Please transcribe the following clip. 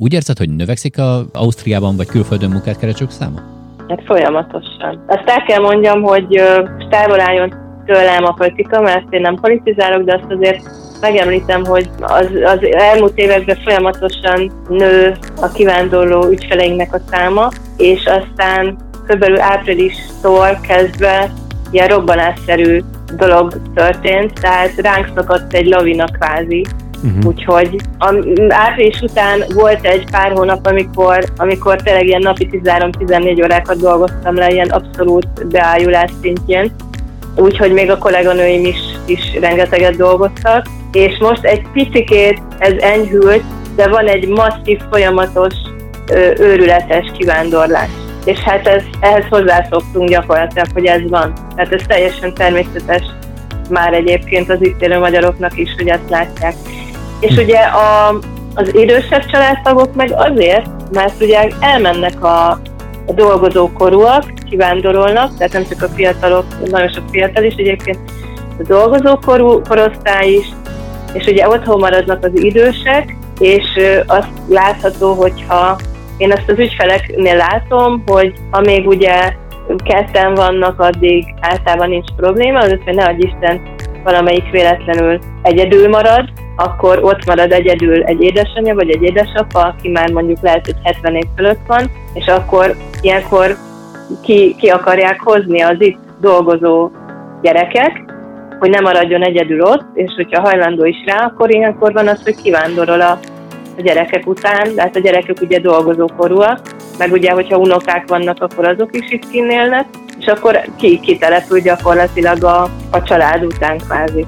Úgy érzed, hogy növekszik a Ausztriában vagy külföldön munkát keresők száma? Hát folyamatosan. Azt el kell mondjam, hogy távol álljon tőlem a politika, mert én nem politizálok, de azt azért megemlítem, hogy az, az elmúlt években folyamatosan nő a kivándorló ügyfeleinknek a száma, és aztán kb. áprilistól kezdve ilyen robbanásszerű dolog történt, tehát ránk szakadt egy lavina kvázi, Uh-huh. Úgyhogy a, április után volt egy pár hónap, amikor, amikor tényleg ilyen napi 13-14 órákat dolgoztam le, ilyen abszolút beájulás szintjén. Úgyhogy még a kolléganőim is, is rengeteget dolgoztak. És most egy picikét ez enyhült, de van egy masszív, folyamatos, őrületes kivándorlás. És hát ez, ehhez hozzászoktunk gyakorlatilag, hogy ez van. Tehát ez teljesen természetes már egyébként az itt élő magyaroknak is, hogy ezt látják. És hm. ugye a, az idősebb családtagok meg azért, mert ugye elmennek a, a dolgozókorúak, kivándorolnak, tehát nem csak a fiatalok, nagyon sok fiatal is egyébként, a dolgozókorú korosztály is, és ugye otthon maradnak az idősek, és azt látható, hogyha én ezt az ügyfeleknél látom, hogy amíg ugye ketten vannak, addig általában nincs probléma, az hogy ne adj Isten valamelyik véletlenül egyedül marad, akkor ott marad egyedül egy édesanyja vagy egy édesapa, aki már mondjuk lehet, hogy 70 év fölött van, és akkor ilyenkor ki, ki akarják hozni az itt dolgozó gyerekek, hogy nem maradjon egyedül ott, és hogyha hajlandó is rá, akkor ilyenkor van az, hogy kivándorol a, a gyerekek után, de hát a gyerekek ugye dolgozókorúak, meg ugye, hogyha unokák vannak, akkor azok is itt kinélnek, és akkor ki, kitelepül gyakorlatilag a, a család után kvázi.